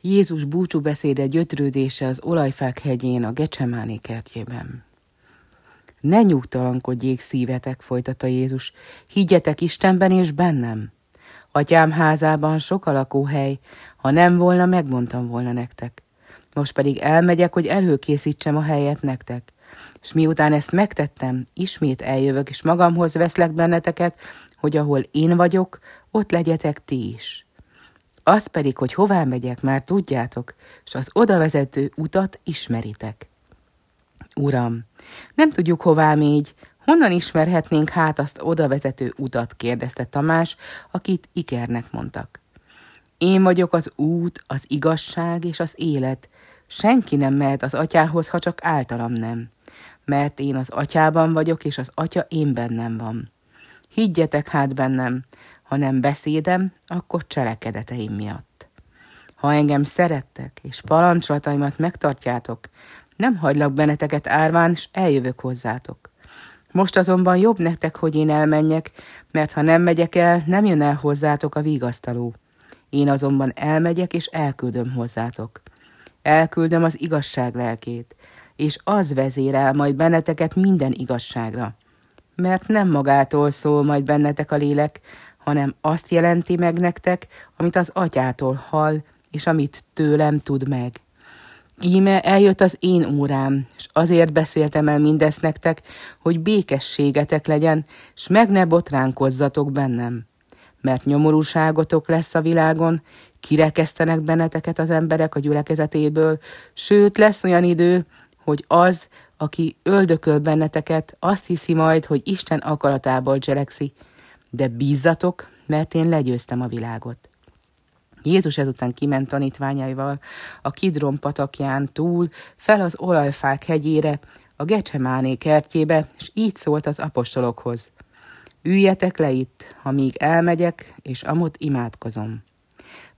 Jézus búcsú beszéde gyötrődése az olajfák hegyén a Gecsemáné kertjében. Ne nyugtalankodjék szívetek, folytatta Jézus, higgyetek Istenben és bennem. Atyám házában sok a lakóhely, ha nem volna, megmondtam volna nektek. Most pedig elmegyek, hogy előkészítsem a helyet nektek. És miután ezt megtettem, ismét eljövök, és magamhoz veszlek benneteket, hogy ahol én vagyok, ott legyetek ti is. Az pedig, hogy hová megyek, már tudjátok, és az odavezető utat ismeritek. Uram, nem tudjuk, hová mégy, honnan ismerhetnénk hát azt odavezető utat, kérdezte Tamás, akit Ikernek mondtak. Én vagyok az út, az igazság és az élet. Senki nem mehet az atyához, ha csak általam nem. Mert én az atyában vagyok, és az atya én bennem van. Higgyetek hát bennem, ha nem beszédem, akkor cselekedeteim miatt. Ha engem szerettek, és parancsolataimat megtartjátok, nem hagylak benneteket árván, és eljövök hozzátok. Most azonban jobb nektek, hogy én elmenjek, mert ha nem megyek el, nem jön el hozzátok a vigasztaló. Én azonban elmegyek, és elküldöm hozzátok. Elküldöm az igazság lelkét, és az vezérel majd benneteket minden igazságra. Mert nem magától szól majd bennetek a lélek, hanem azt jelenti meg nektek, amit az atyától hall, és amit tőlem tud meg. Íme eljött az én órám, és azért beszéltem el mindezt nektek, hogy békességetek legyen, és meg ne botránkozzatok bennem. Mert nyomorúságotok lesz a világon, kirekesztenek benneteket az emberek a gyülekezetéből, sőt lesz olyan idő, hogy az, aki öldököl benneteket, azt hiszi majd, hogy Isten akaratából cselekszi, de bízzatok, mert én legyőztem a világot. Jézus ezután kiment tanítványaival a Kidron patakján túl, fel az olajfák hegyére, a Gecsemáné kertjébe, és így szólt az apostolokhoz. Üljetek le itt, amíg elmegyek, és amott imádkozom.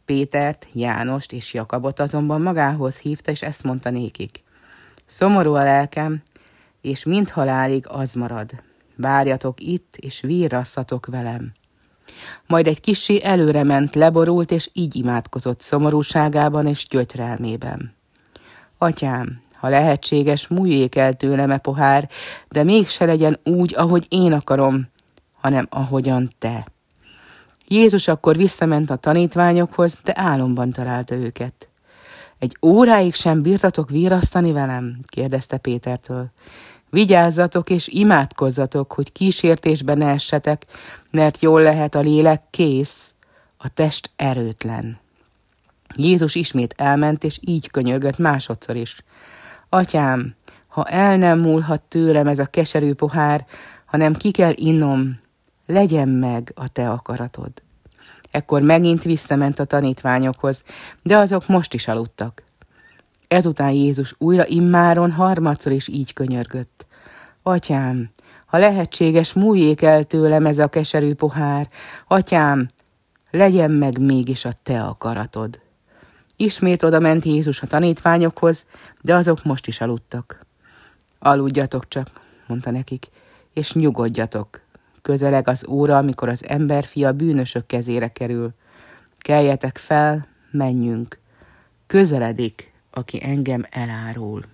Pétert, Jánost és Jakabot azonban magához hívta, és ezt mondta nékik. Szomorú a lelkem, és mind halálig az marad. Várjatok itt, és virrasszatok velem. Majd egy kissé előre ment, leborult, és így imádkozott szomorúságában és gyötrelmében. Atyám, ha lehetséges, múljék el tőlem e pohár, de mégse legyen úgy, ahogy én akarom, hanem ahogyan te. Jézus akkor visszament a tanítványokhoz, de álomban találta őket. Egy óráig sem bírtatok virasztani velem? kérdezte Pétertől. Vigyázzatok és imádkozzatok, hogy kísértésbe ne essetek, mert jól lehet a lélek kész, a test erőtlen. Jézus ismét elment, és így könyörgött másodszor is. Atyám, ha el nem múlhat tőlem ez a keserű pohár, hanem ki kell innom, legyen meg a te akaratod. Ekkor megint visszament a tanítványokhoz, de azok most is aludtak. Ezután Jézus újra immáron harmadszor is így könyörgött. Atyám, ha lehetséges, múljék el tőlem ez a keserű pohár. Atyám, legyen meg mégis a te akaratod. Ismét oda ment Jézus a tanítványokhoz, de azok most is aludtak. Aludjatok csak, mondta nekik, és nyugodjatok. Közeleg az óra, amikor az emberfia bűnösök kezére kerül. Keljetek fel, menjünk. Közeledik, aki engem elárul.